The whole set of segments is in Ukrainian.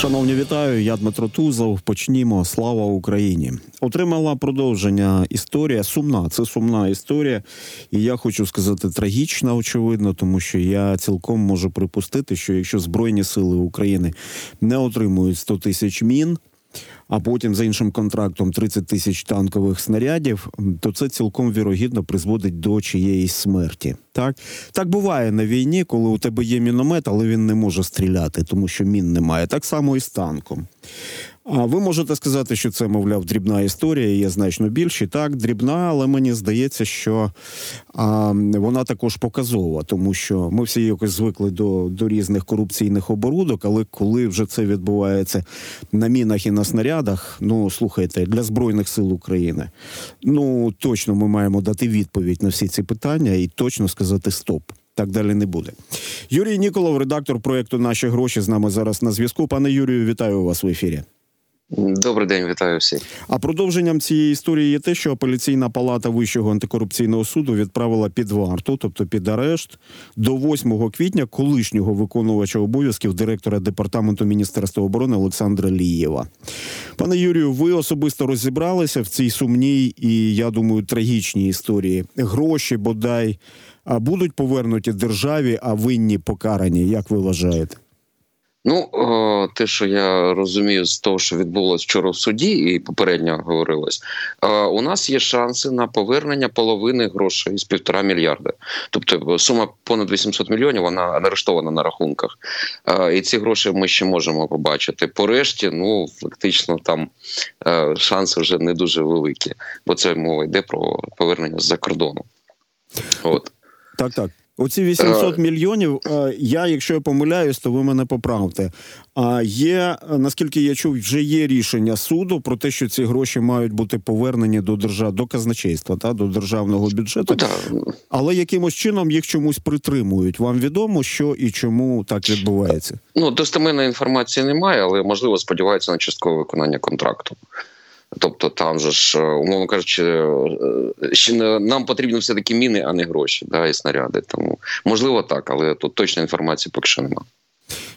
Шановні, вітаю. Я Дмитро Тузов. Почнімо. Слава Україні! Отримала продовження історія. Сумна, це сумна історія, і я хочу сказати трагічна, очевидно, тому що я цілком можу припустити, що якщо збройні сили України не отримують 100 тисяч мін. А потім за іншим контрактом 30 тисяч танкових снарядів, то це цілком вірогідно призводить до чиєїсь смерті. Так так буває на війні, коли у тебе є міномет, але він не може стріляти, тому що мін немає. Так само і з танком. А ви можете сказати, що це, мовляв, дрібна історія, є значно більші. Так, дрібна, але мені здається, що а, вона також показова, тому що ми всі якось звикли до до різних корупційних оборудок, але коли вже це відбувається на мінах і на снарядах, ну слухайте, для збройних сил України, ну точно ми маємо дати відповідь на всі ці питання і точно сказати стоп. Так далі не буде. Юрій Ніколов, редактор проєкту Наші гроші з нами зараз на зв'язку. Пане Юрію, вітаю вас в ефірі. Добрий день, вітаю всіх. А продовженням цієї історії є те, що апеляційна палата Вищого антикорупційного суду відправила під варту, тобто під арешт, до 8 квітня колишнього виконувача обов'язків директора департаменту міністерства оборони Олександра Лієва. Пане Юрію, ви особисто розібралися в цій сумній і я думаю трагічній історії. Гроші бодай будуть повернуті державі, а винні покарані. Як ви вважаєте? Ну, те, що я розумію з того, що відбулося вчора в суді, і попередньо говорилось, у нас є шанси на повернення половини грошей з півтора мільярда. Тобто сума понад 800 мільйонів, вона арештована на рахунках. І ці гроші ми ще можемо побачити. По решті, ну фактично, там шанси вже не дуже великі, бо це мова йде про повернення з-за кордону. От. Так, так. Оці 800 е. мільйонів. Е, я, якщо я помиляюсь, то ви мене поправте. А є наскільки я чув, вже є рішення суду про те, що ці гроші мають бути повернені до держав до казначейства та до державного бюджету, але якимось чином їх чомусь притримують. Вам відомо, що і чому так відбувається? Ну достеменної інформації немає, але можливо сподіваються на часткове виконання контракту. Тобто, там же ж, е, умовно кажучи, е, ще нам потрібні все таки міни, а не гроші, да, і снаряди. Тому можливо так, але тут точної інформації поки що немає.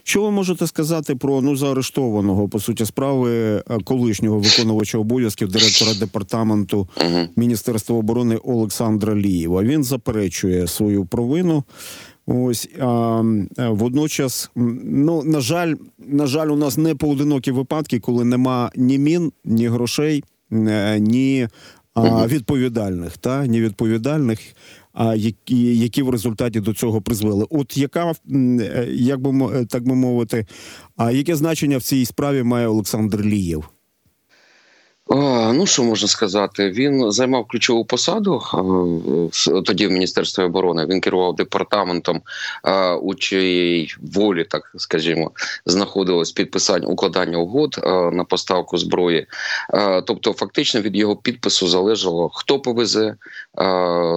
Що ви можете сказати про ну заарештованого по суті справи е, колишнього виконувача обов'язків директора департаменту Міністерства оборони Олександра Лієва? Він заперечує свою провину. Ось а, водночас, ну на жаль, на жаль, у нас не поодинокі випадки, коли нема ні мін, ні грошей, е, ні а, відповідальних, та ні відповідальних, а які які в результаті до цього призвели. От яка е, як би так би мовити, а яке значення в цій справі має Олександр Лієв? Ну що можна сказати? Він займав ключову посаду тоді в міністерстві оборони. Він керував департаментом, у чиїй волі, так скажімо, знаходилось підписання укладання угод на поставку зброї. Тобто, фактично від його підпису залежало, хто повезе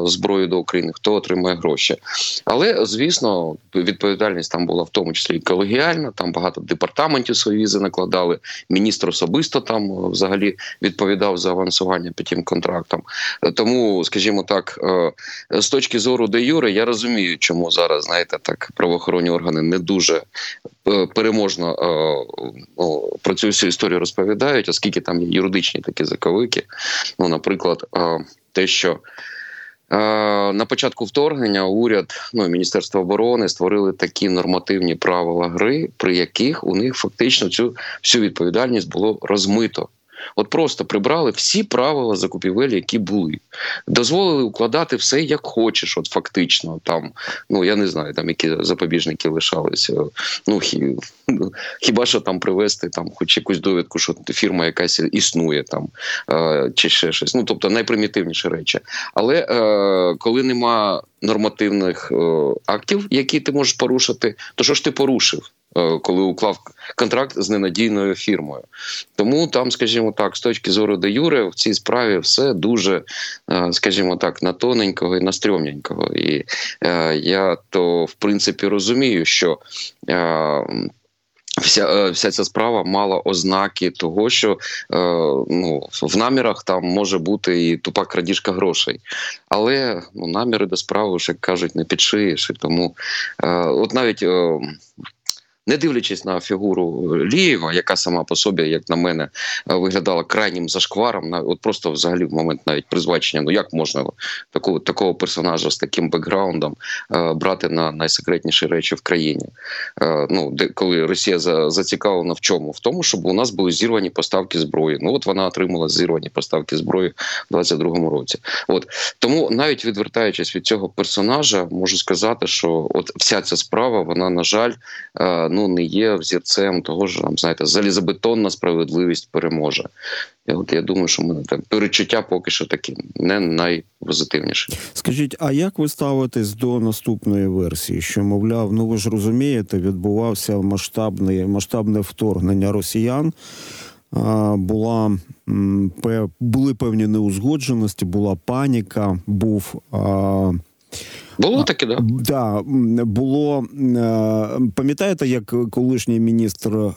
зброю до України, хто отримає гроші. Але звісно, відповідальність там була в тому числі і колегіальна. Там багато департаментів свої візи накладали. Міністр особисто там взагалі відповідав за авансування під тим контрактом. Тому, скажімо так, е, з точки зору де Юри, я розумію, чому зараз знаєте так правоохоронні органи не дуже е, переможно е, ну, про цю всю історію розповідають, оскільки там є юридичні такі заковики. Ну, наприклад, те, що на початку вторгнення уряд ну міністерство оборони створили такі нормативні правила гри, при яких у них фактично цю всю відповідальність було розмито. От просто прибрали всі правила закупівель, які були, дозволили укладати все як хочеш. От фактично, там ну я не знаю, там які запобіжники лишалися. Ну хіба що там привезти там, хоч якусь довідку, що фірма якась існує там е, чи ще щось. Ну тобто найпримітивніші речі. Але е, коли нема нормативних е, актів, які ти можеш порушити, то що ж ти порушив? Е, коли уклав контракт з ненадійною фірмою. Тому там, скажімо так, з точки зору де Юре, в цій справі все дуже, е, скажімо так, на тоненького і на стрьомненького. І е, я то в принципі розумію, що. Вся вся ця справа мала ознаки того, що е, ну в намірах там може бути і тупа крадіжка грошей, але ну наміри до справи, як кажуть, не підшиєш. І Тому е, от навіть е, не дивлячись на фігуру Лієва, яка сама по собі, як на мене, виглядала крайнім зашкваром, от просто взагалі в момент навіть призвачення, ну як можна такого такого персонажа з таким бекграундом брати на найсекретніші речі в країні. Ну де коли Росія зацікавлена в чому? В тому, щоб у нас були зірвані поставки зброї. Ну от вона отримала зірвані поставки зброї в 22-му році. От тому, навіть відвертаючись від цього персонажа, можу сказати, що от вся ця справа, вона на жаль, ну не є взірцем того, що там знаєте, залізобетонна справедливість переможе. І от я думаю, що мене так перечуття поки що такі не найпозитивніші. Скажіть, а як ви ставитесь до наступної версії? Що мовляв, ну ви ж розумієте, відбувався масштабне масштабне вторгнення росіян? Була були певні неузгодженості, була паніка, був було таке, да? Да, було е, пам'ятаєте, як колишній міністр, е,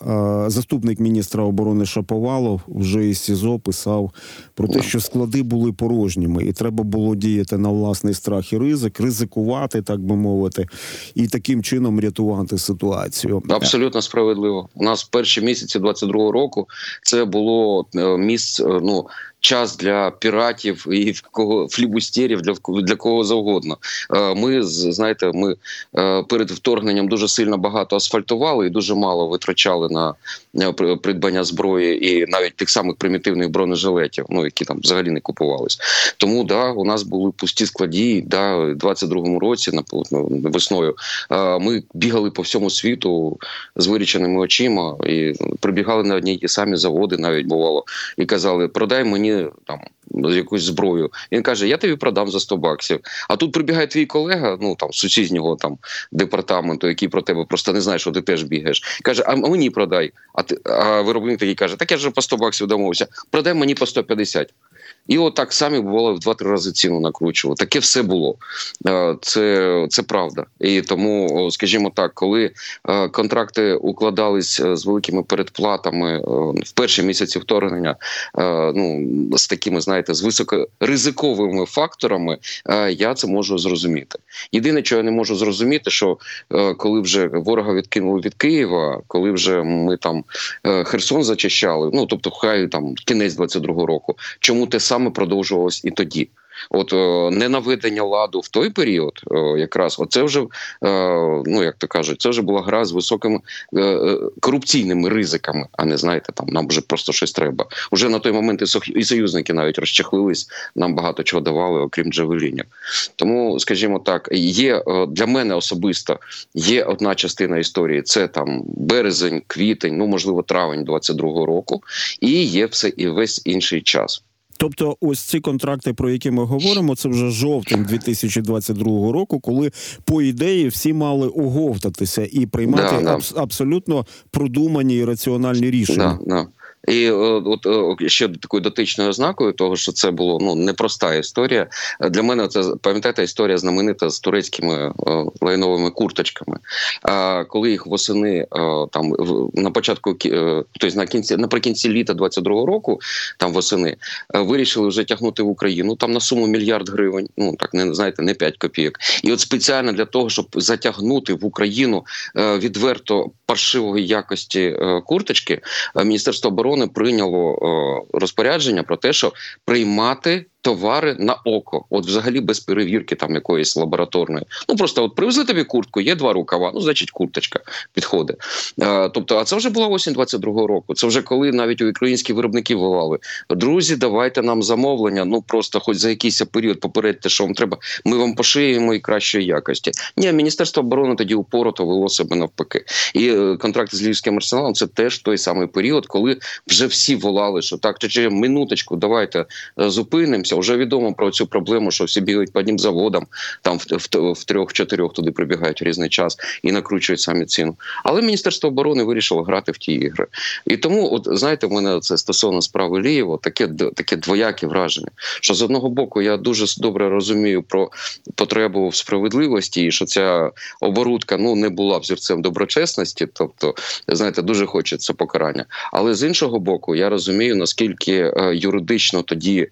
заступник міністра оборони Шаповалов вже із СІЗО писав про те, що склади були порожніми, і треба було діяти на власний страх і ризик, ризикувати, так би мовити, і таким чином рятувати ситуацію. Абсолютно справедливо. У нас перші місяці 22-го року це було е, місце. Ну час для піратів і кого флібустерів для для кого завгодно. Е, ми знаєте, ми е, перед вторгненням дуже сильно багато асфальтували і дуже мало витрачали на е, придбання зброї і навіть тих самих примітивних бронежилетів, ну які там взагалі не купувались. Тому да, у нас були пусті складі. Да, в 22-му році, на ну, весною, ми бігали по всьому світу з виріченими очима і прибігали на одні й ті самі заводи, навіть бувало, і казали: продай мені мені там якусь зброю. Він каже: Я тобі продам за 100 баксів. А тут прибігає твій колега, ну там сусіднього там департаменту, який про тебе просто не знає, що ти теж бігаєш. Каже: А мені продай. А ти а виробник такий каже: Так я ж по 100 баксів домовився. Продай мені по 150. І от самі бувало в два-три рази ціну накручувало. Таке все було. Е, це це правда. І тому, скажімо так, коли е, контракти укладались е, з великими передплатами в перші місяці вторгнення, ну з такими, знаєте, з високоризиковими факторами, я це можу зрозуміти. Єдине, що я не можу зрозуміти, що коли вже ворога відкинули від Києва, коли вже ми там Херсон зачищали, ну тобто, хай там кінець 22-го року, чому те саме продовжувалось і тоді. От е, ненавидення ладу в той період, е, якраз оце вже е, ну як то кажуть, це вже була гра з високими корупційними ризиками, а не знаєте, там нам вже просто щось треба. Уже на той момент і союзники навіть розчахлились, нам багато чого давали, окрім джавелінів. Тому, скажімо так, є для мене особисто є одна частина історії: це там березень, квітень, ну можливо, травень 22-го року, і є все і весь інший час. Тобто, ось ці контракти, про які ми говоримо, це вже жовтень 2022 року, коли по ідеї всі мали оговтатися і приймати да, аб- абсолютно продумані і раціональні рішення. Да, да. І е, от е, ще такою дотичною ознакою, того що це було ну непроста історія. Для мене це пам'ятаєте історія знаменита з турецькими е, лайновими курточками. А коли їх восени там на початку тобто на кінці наприкінці літа 22-го року, там восени вирішили вже тягнути в Україну там на суму мільярд гривень. Ну так не знаєте, не 5 копійок. І от спеціально для того, щоб затягнути в Україну відверто паршивої якості курточки, міністерство оборони оборони прийняло е, розпорядження про те, що приймати товари на око, от взагалі без перевірки там якоїсь лабораторної. Ну просто от привезли тобі куртку, є два рукава, ну значить курточка підходить. Е, тобто, а це вже була осінь 22-го року. Це вже коли навіть українські виробники волали. Друзі, давайте нам замовлення. Ну просто хоч за якийсь період попередьте, що вам треба. Ми вам пошиємо і кращої якості. Ні, міністерство оборони тоді упорото вело себе навпаки. І е, контракт з львівським арсеналом це теж той самий період, коли вже всі волали, що так, чи минуточку, давайте е, зупинимося зупинимося. Вже відомо про цю проблему, що всі бігають по одним заводам, там в, в, в трьох-чотирьох туди прибігають в різний час і накручують самі ціну. Але міністерство оборони вирішило грати в ті ігри. І тому, от знаєте, в мене це стосовно справи Лієва, таке таке двояке враження. Що з одного боку я дуже добре розумію про потребу в справедливості, і що ця оборудка ну не була взірцем доброчесності, тобто, знаєте, дуже хочеться покарання. Але з іншого боку, я розумію, наскільки е, юридично тоді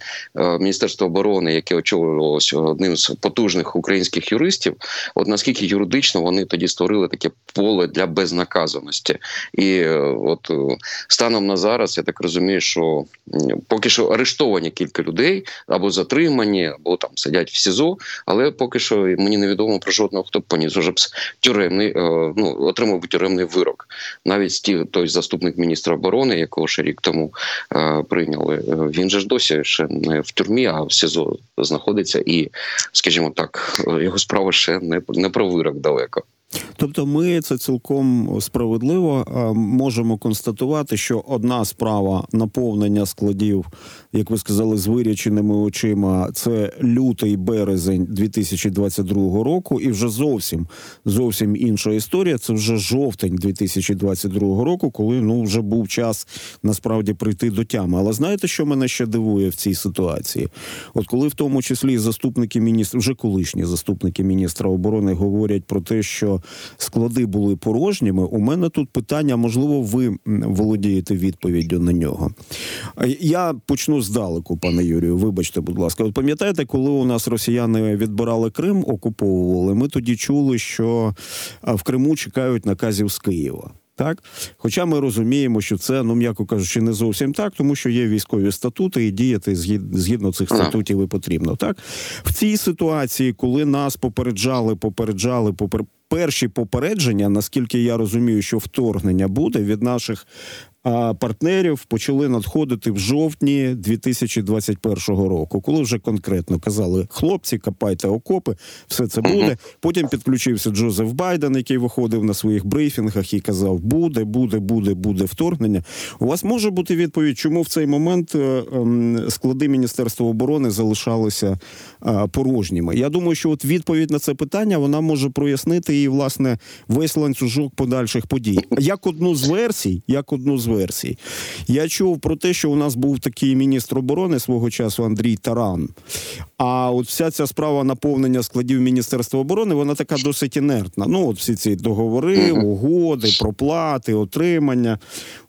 е, Міністерство оборони, яке очолювалося одним з потужних українських юристів, от наскільки юридично вони тоді створили таке поле для безнаказаності, і от станом на зараз я так розумію, що поки що арештовані кілька людей або затримані, або там сидять в СІЗО, але поки що мені невідомо про жодного хто поніс уже б тюремний, ну отримав тюремний вирок. Навіть ті той заступник міністра оборони, якого ще рік тому е, прийняли. Е, він же ж досі ще не в тюрмі, а в СІЗО знаходиться, і, скажімо так, його справа ще не, не про вирок далеко. Тобто, ми це цілком справедливо можемо констатувати, що одна справа наповнення складів, як ви сказали, з виряченими очима, це лютий березень 2022 року, і вже зовсім зовсім інша історія. Це вже жовтень 2022 року, коли ну вже був час насправді прийти до тями. Але знаєте, що мене ще дивує в цій ситуації? От коли в тому числі заступники міністра, вже колишні заступники міністра оборони говорять про те, що склади були порожніми. У мене тут питання, можливо, ви володієте відповіддю на нього. Я почну здалеку, пане Юрію. Вибачте, будь ласка, от пам'ятаєте, коли у нас росіяни відбирали Крим, окуповували, ми тоді чули, що в Криму чекають наказів з Києва. Так, хоча ми розуміємо, що це, ну м'яко кажучи, не зовсім так, тому що є військові статути, і діяти згідно цих статутів і потрібно. Так в цій ситуації, коли нас попереджали, попереджали, попер... перші попередження, наскільки я розумію, що вторгнення буде від наших партнерів почали надходити в жовтні 2021 року, коли вже конкретно казали хлопці, копайте окопи, все це буде. Потім підключився Джозеф Байден, який виходив на своїх брифінгах і казав: буде, буде, буде, буде вторгнення. У вас може бути відповідь, чому в цей момент е, ем, склади Міністерства оборони залишалися порожніми? Я думаю, що от відповідь на це питання вона може прояснити і власне весь ланцюжок подальших подій. Як одну з версій, як одну з версій, версій. Я чув про те, що у нас був такий міністр оборони свого часу Андрій Таран. А от вся ця справа наповнення складів Міністерства оборони, вона така досить інертна. Ну, от всі ці договори, угоди, проплати, отримання.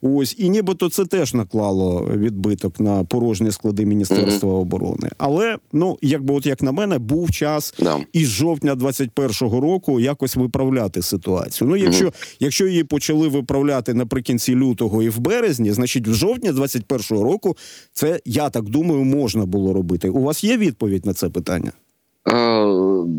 Ось, і нібито це теж наклало відбиток на порожні склади Міністерства оборони. Але ну, якби, от як на мене, був час із жовтня 21-го року якось виправляти ситуацію. Ну, якщо, якщо її почали виправляти наприкінці лютого і березні, значить, в жовтні 21-го року це я так думаю, можна було робити. У вас є відповідь на це питання? Е,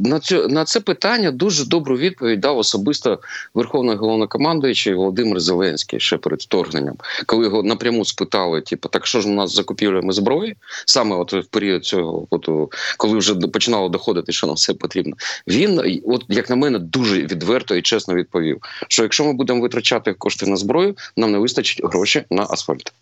на цю на це питання дуже добру відповідь дав особисто Верховний головнокомандуючий Володимир Зеленський ще перед вторгненням, коли його напряму спитали: типу, так що ж у нас закупівлями зброї? Саме от в період цього, от коли вже починало доходити, що нам все потрібно. Він, от як на мене, дуже відверто і чесно відповів: що якщо ми будемо витрачати кошти на зброю, нам не вистачить гроші на асфальт.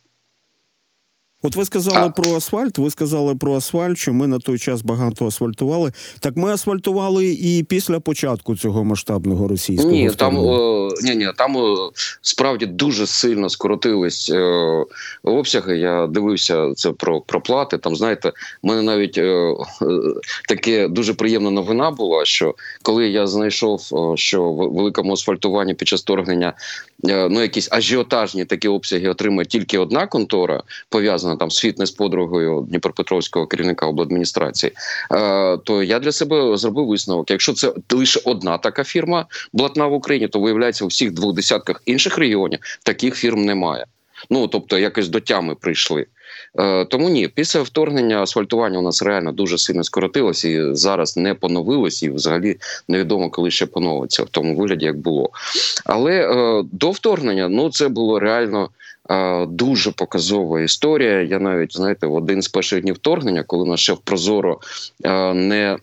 От ви сказали а... про асфальт. Ви сказали про асфальт, що ми на той час багато асфальтували. Так ми асфальтували і після початку цього масштабного російського ні, там о, ні, ні, там о, справді дуже сильно скоротились о, е, обсяги. Я дивився це про проплати. Там знаєте, в мене навіть о, е, таке дуже приємна новина була. Що коли я знайшов, що в великому асфальтуванні під час торгнення е, ну якісь ажіотажні такі обсяги отримує тільки одна контора пов'язана пов'язана світне з фітнес-подругою Дніпропетровського керівника обладміністрації, е, то я для себе зробив висновок. Якщо це лише одна така фірма блатна в Україні, то виявляється у всіх двох десятках інших регіонів таких фірм немає. Ну тобто, якось до тями прийшли. Е, тому ні, після вторгнення асфальтування у нас реально дуже сильно скоротилось і зараз не поновилось, і взагалі невідомо, коли ще поновиться в тому вигляді, як було. Але е, до вторгнення ну це було реально Дуже показова історія. Я навіть знаєте, в один з перших днів вторгнення, коли наш шеф Прозоро не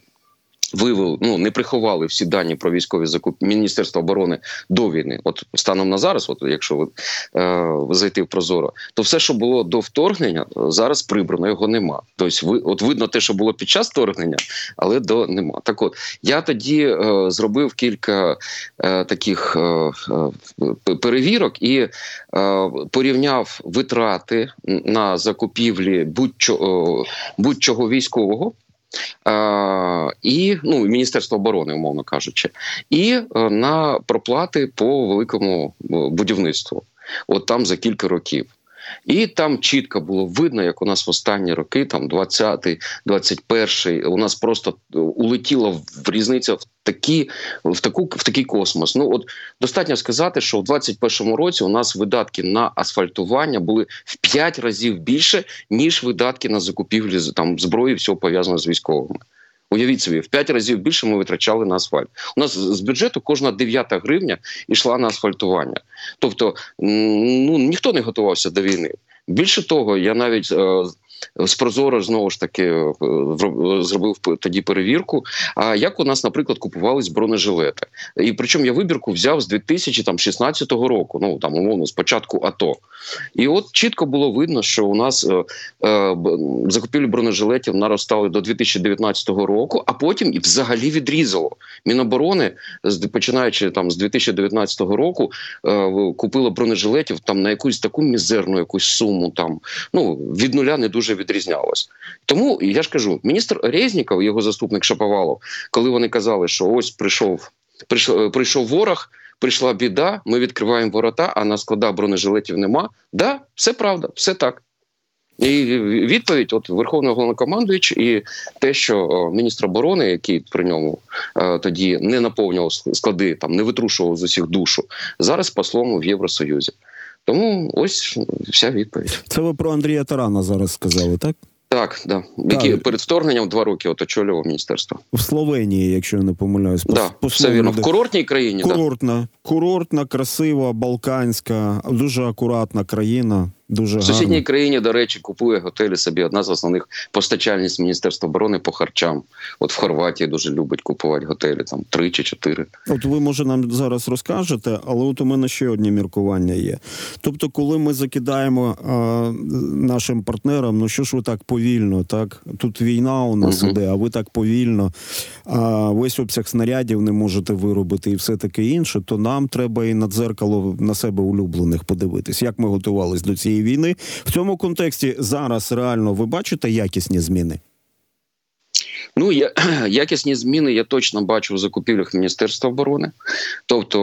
вивели, ну не приховали всі дані про військові закуп Міністерства оборони до війни. От станом на зараз, от якщо е, зайти в Прозоро, то все, що було до вторгнення, зараз прибрано його нема. Тобто, ви от видно те, що було під час вторгнення, але до нема. Так, от я тоді е, зробив кілька е, таких е, е перевірок і е, порівняв витрати на закупівлі будь-чого будь-чого військового. І ну Міністерство оборони, умовно кажучи, і е, на проплати по великому е, будівництву, от там за кілька років. І там чітко було видно, як у нас в останні роки, там 20-й, 21-й, у нас просто улетіло в різниця в такі в таку в такий космос. Ну от достатньо сказати, що в 21-му році у нас видатки на асфальтування були в 5 разів більше ніж видатки на закупівлі там зброї, всього пов'язаного з військовими. Уявіть собі, в 5 разів більше ми витрачали на асфальт. У нас з бюджету кожна дев'ята гривня йшла на асфальтування. Тобто, ну ніхто не готувався до війни. Більше того, я навіть е, з Прозоро знову ж таки е, зробив тоді перевірку. А як у нас, наприклад, купувались бронежилети? І причому я вибірку взяв з 2016 року. Ну там умовно з початку АТО. І от чітко було видно, що у нас е, е, закупівлі бронежилетів наростали до 2019 року, а потім і взагалі відрізало. Міноборони, починаючи там з 2019 року, е, купило бронежилетів там на якусь таку мізерну якусь суму. Там ну від нуля не дуже відрізнялось. Тому я ж кажу, міністр Резніков, його заступник Шаповалов, коли вони казали, що ось прийшов, прийшов, прийшов ворог. Прийшла біда, ми відкриваємо ворота, а на складах бронежилетів нема. Да, все правда, все так. І відповідь: от Верховний головнокомандуюч і те, що міністр оборони, який при ньому е, тоді не наповнював склади, там не витрушував з усіх душу, зараз послом в Євросоюзі. Тому ось вся відповідь. Це ви про Андрія Тарана зараз сказали, так? Так, да. Який перед вторгненням два роки от очолював міністерство в Словенії, якщо я не помиляюсь, да, по, все вірно. в курортній країні. Курортна, да. курортна, красива, балканська, дуже акуратна країна. Дуже в сусідній гарно. країні, до речі, купує готелі собі одна з основних постачальниць Міністерства оборони по харчам. От в Хорватії дуже любить купувати готелі, там три чи чотири. От ви може нам зараз розкажете, але от у мене ще одні міркування є. Тобто, коли ми закидаємо а, нашим партнерам, ну що ж ви так повільно, так тут війна у нас угу. іде, а ви так повільно, а весь обсяг снарядів не можете виробити і все таке інше, то нам треба і на дзеркало на себе улюблених подивитись, як ми готувались до цієї війни. В цьому контексті зараз реально ви бачите якісні зміни? Ну я якісні зміни я точно бачу в закупівлях Міністерства оборони. Тобто,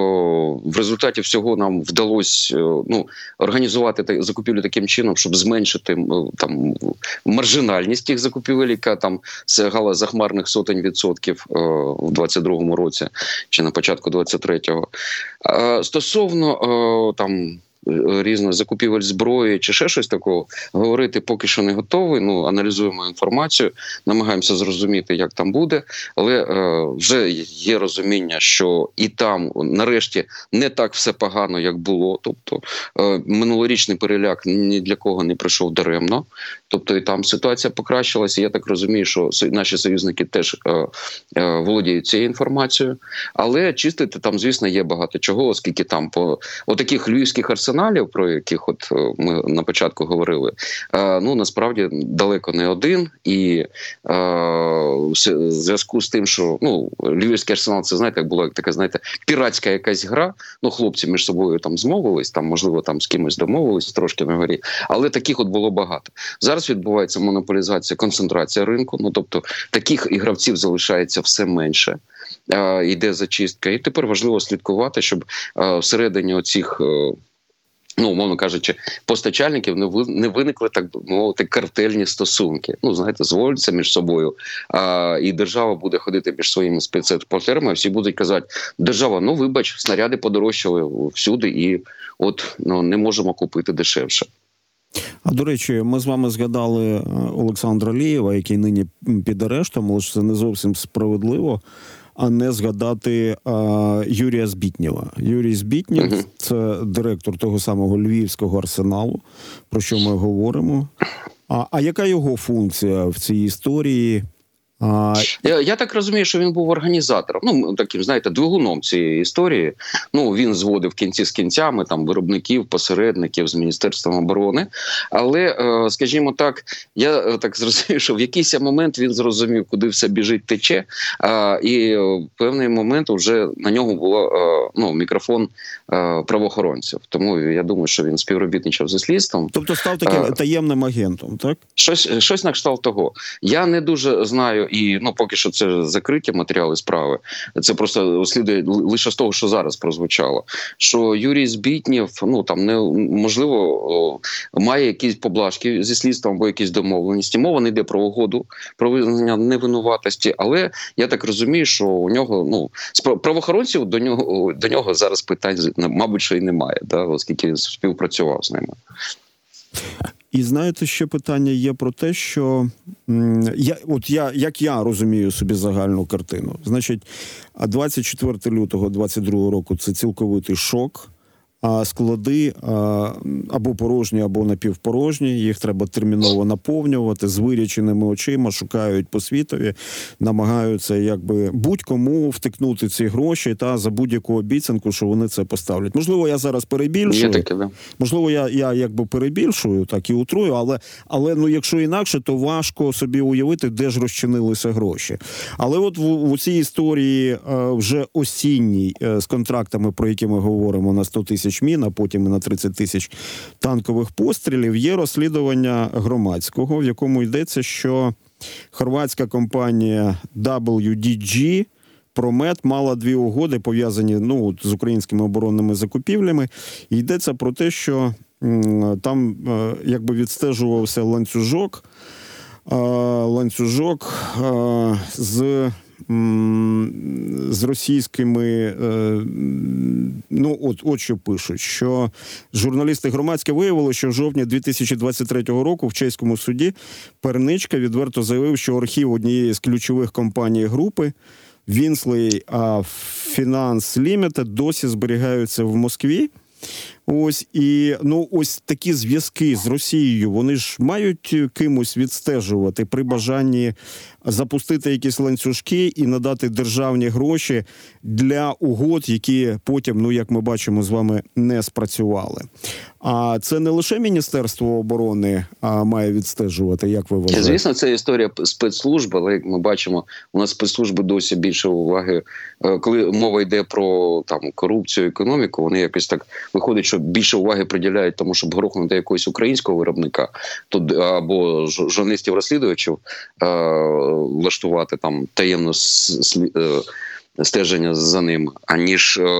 в результаті всього нам вдалося е, ну організувати закупівлі таким чином, щоб зменшити там маржинальність тих закупівель, яка там сягала захмарних сотень відсотків е, в 22-му році чи на початку 23-го. Стосовно е, там. Різних закупівель зброї чи ще щось такого говорити поки що не готовий. Ну аналізуємо інформацію, намагаємося зрозуміти, як там буде, але е, вже є розуміння, що і там нарешті не так все погано, як було. Тобто е, минулорічний переляк ні для кого не прийшов даремно. Тобто і там ситуація покращилася. Я так розумію, що наші союзники теж е, е, володіють цією інформацією, але чистити там, звісно, є багато чого, оскільки там по отаких львівських арсеналів, про яких от е, ми на початку говорили, е, ну насправді далеко не один, і е, в зв'язку з тим, що ну львівський арсенал, це знаєте, як була така, знаєте, піратська якась гра. Ну, хлопці між собою там змовились, там можливо там з кимось домовились трошки на горі, але таких от було багато зараз відбувається монополізація, концентрація ринку. Ну тобто таких ігравців залишається все менше. Йде зачистка, і тепер важливо слідкувати, щоб всередині оцих. Ну, умовно кажучи, постачальників не виникли так би мовити картельні стосунки. Ну знаєте, зволються між собою, а, і держава буде ходити між своїми спецекспортерами. Всі будуть казати, держава, ну вибач, снаряди подорожчали всюди, і от ну не можемо купити дешевше. А до речі, ми з вами згадали е, Олександра Лієва, який нині під арештом, але це не зовсім справедливо. А не згадати а, Юрія Збітнєва. Юрій Збітнєв uh це директор того самого львівського арсеналу, про що ми говоримо. А, А яка його функція в цій історії? Я я так розумію, що він був організатором. Ну таким знаєте, двигуном цієї історії. Ну він зводив кінці з кінцями там виробників, посередників з міністерством оборони. Але, е, скажімо так, я е, так зрозумів, що в якийсь момент він зрозумів, куди все біжить, тече. І в певний момент вже на нього було е, ну мікрофон правоохоронців. Тому я думаю, що він співробітничав зі слідством. Тобто став таким а, таємним агентом, так щось щось на кшталт того. Я не дуже знаю і ну поки що це закриті матеріали справи. Це просто слідує лише з того, що зараз прозвучало. Що Юрій Збітнєв, ну там не можливо має якісь поблажки зі слідством або якісь домовленості. Мова не йде про угоду про визнання невинуватості, але я так розумію, що у нього ну правоохоронців до нього до нього зараз питань мабуть, що і немає, да, оскільки співпрацював з ними. І знаєте, ще питання є про те, що я, от я як я розумію собі загальну картину, значить, 24 лютого 22 року це цілковитий шок. А склади або порожні, або напівпорожні. Їх треба терміново наповнювати з виряченими очима, шукають по світові, намагаються якби будь-кому втикнути ці гроші та за будь-яку обіцянку, що вони це поставлять. Можливо, я зараз перебільшую. таке, да. Можливо, я я якби перебільшую, так і утрую, але але ну, якщо інакше, то важко собі уявити, де ж розчинилися гроші. Але от в, в цій історії вже осінній е, з контрактами, про які ми говоримо на 100 тисяч тисяч мін, а потім і на 30 тисяч танкових пострілів. Є розслідування громадського, в якому йдеться, що хорватська компанія WDG Промет мала дві угоди, пов'язані ну, з українськими оборонними закупівлями. І йдеться про те, що там е, якби відстежувався ланцюжок. Е, ланцюжок е, з з російськими, е, ну от от що пишуть, що журналісти громадське виявили, що в жовтні 2023 року в чеському суді Перничка відверто заявив, що архів однієї з ключових компаній групи. Вінслей Finance Limited досі зберігаються в Москві. Ось і ну ось такі зв'язки з Росією. Вони ж мають кимось відстежувати при бажанні запустити якісь ланцюжки і надати державні гроші для угод, які потім, ну як ми бачимо, з вами не спрацювали. А це не лише міністерство оборони а має відстежувати. Як ви вважаєте? Звісно, це історія спецслужб, але як ми бачимо, у нас спецслужби досі більше уваги, е, коли мова йде про там корупцію, економіку. Вони якось так виходить, що більше уваги приділяють тому, щоб грохнути якогось українського виробника, то або журналістів розслідувачів е, влаштувати там таємно е, стеження за ним, аніж е,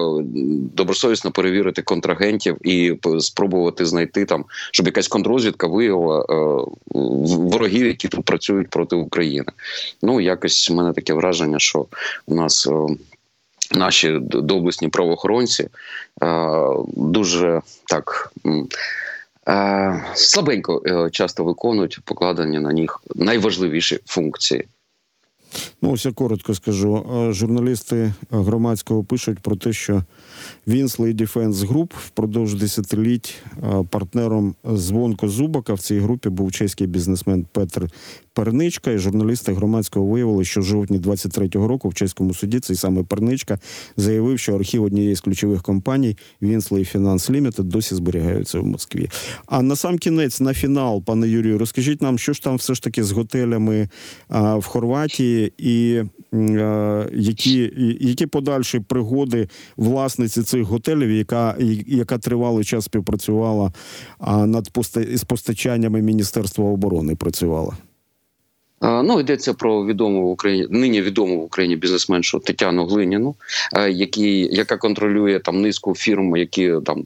добросовісно перевірити контрагентів і спробувати знайти там, щоб якась контррозвідка виявила ворогів, які тут працюють проти України. Ну якось в мене таке враження, що у нас. Наші доблесні правоохоронці дуже так слабенько часто виконують покладені на них найважливіші функції. Ну, ось я коротко скажу. Журналісти громадського пишуть про те, що Вінслей Defense Group впродовж десятиліть партнером Звонко Зубака в цій групі був чеський бізнесмен Петр Перничка. І журналісти громадського виявили, що в жовтні 23-го року в чеському суді цей саме Перничка заявив, що архів однієї з ключових компаній Вінслей Finance Limited досі зберігаються в Москві. А на сам кінець, на фінал, пане Юрію, розкажіть нам, що ж там все ж таки з готелями в Хорватії, і а, які які подальші пригоди власниці цих готелів, яка яка тривалий час співпрацювала над з постачаннями Міністерства оборони працювала. Ну, йдеться про відому в Україні нині відому в Україні бізнесменшу Тетяну Глиніну, який, яка контролює там низку фірм, які там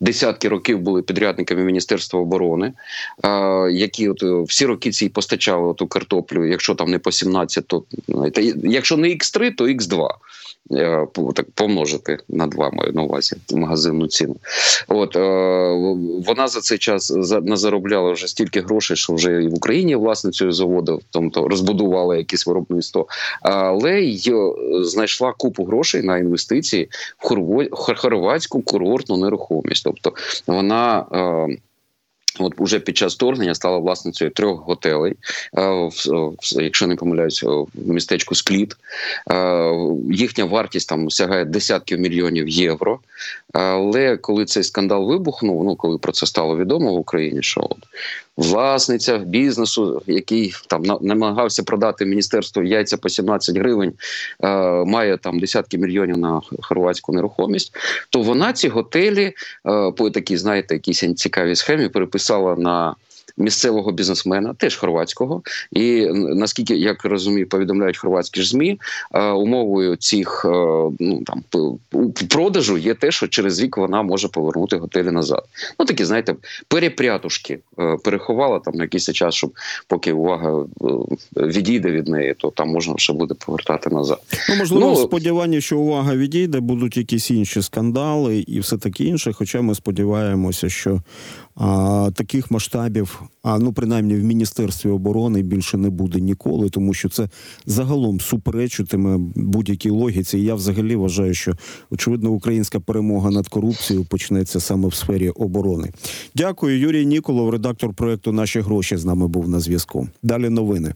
десятки років були підрядниками Міністерства оборони, які от е, всі роки ці постачали ту картоплю. Якщо там не по 17, то якщо не X3, то X2. Е, так помножити на два маю на увазі магазинну ціну. От е, вона за цей час назаробляла вже стільки грошей, що вже і в Україні власницею заводу, тобто розбудувала якісь виробництво, але й е, знайшла купу грошей на інвестиції в хорватську курортну нерухомість. Тобто вона. От уже під час вторгнення стала власницею трьох готелей, е, якщо не помиляюсь, в містечку Скліт. Е, їхня вартість там сягає десятків мільйонів євро. Але коли цей скандал вибухнув, ну коли про це стало відомо в Україні, що от власниця бізнесу, який там намагався продати міністерство яйця по 17 гривень, е, має там десятки мільйонів на хорватську нерухомість, то вона ці готелі е, по такій, знаєте, якійсь цікавій схемі переписала на місцевого бізнесмена, теж хорватського. І наскільки як розумію, повідомляють хорватські ж змі, е, умовою цих е, ну там продажу є те, що через рік вона може повернути готелі назад. Ну такі, знаєте, перепрятушки е, переховала там на якийсь час, щоб поки увага відійде від неї, то там можна ще буде повертати назад. Ну, можливо, Ну, в сподіванні, що увага відійде, будуть якісь інші скандали і все таке інше. Хоча ми сподіваємося, що а, таких масштабів, а ну принаймні в міністерстві оборони більше не буде ніколи, тому що це загалом суперечитиме будь-якій логіці. І я взагалі вважаю, що очевидно українська перемога над корупцією почнеться саме в сфері оборони. Дякую, Юрій Ніколов, редактор проекту Наші гроші з нами був на зв'язку. Далі новини.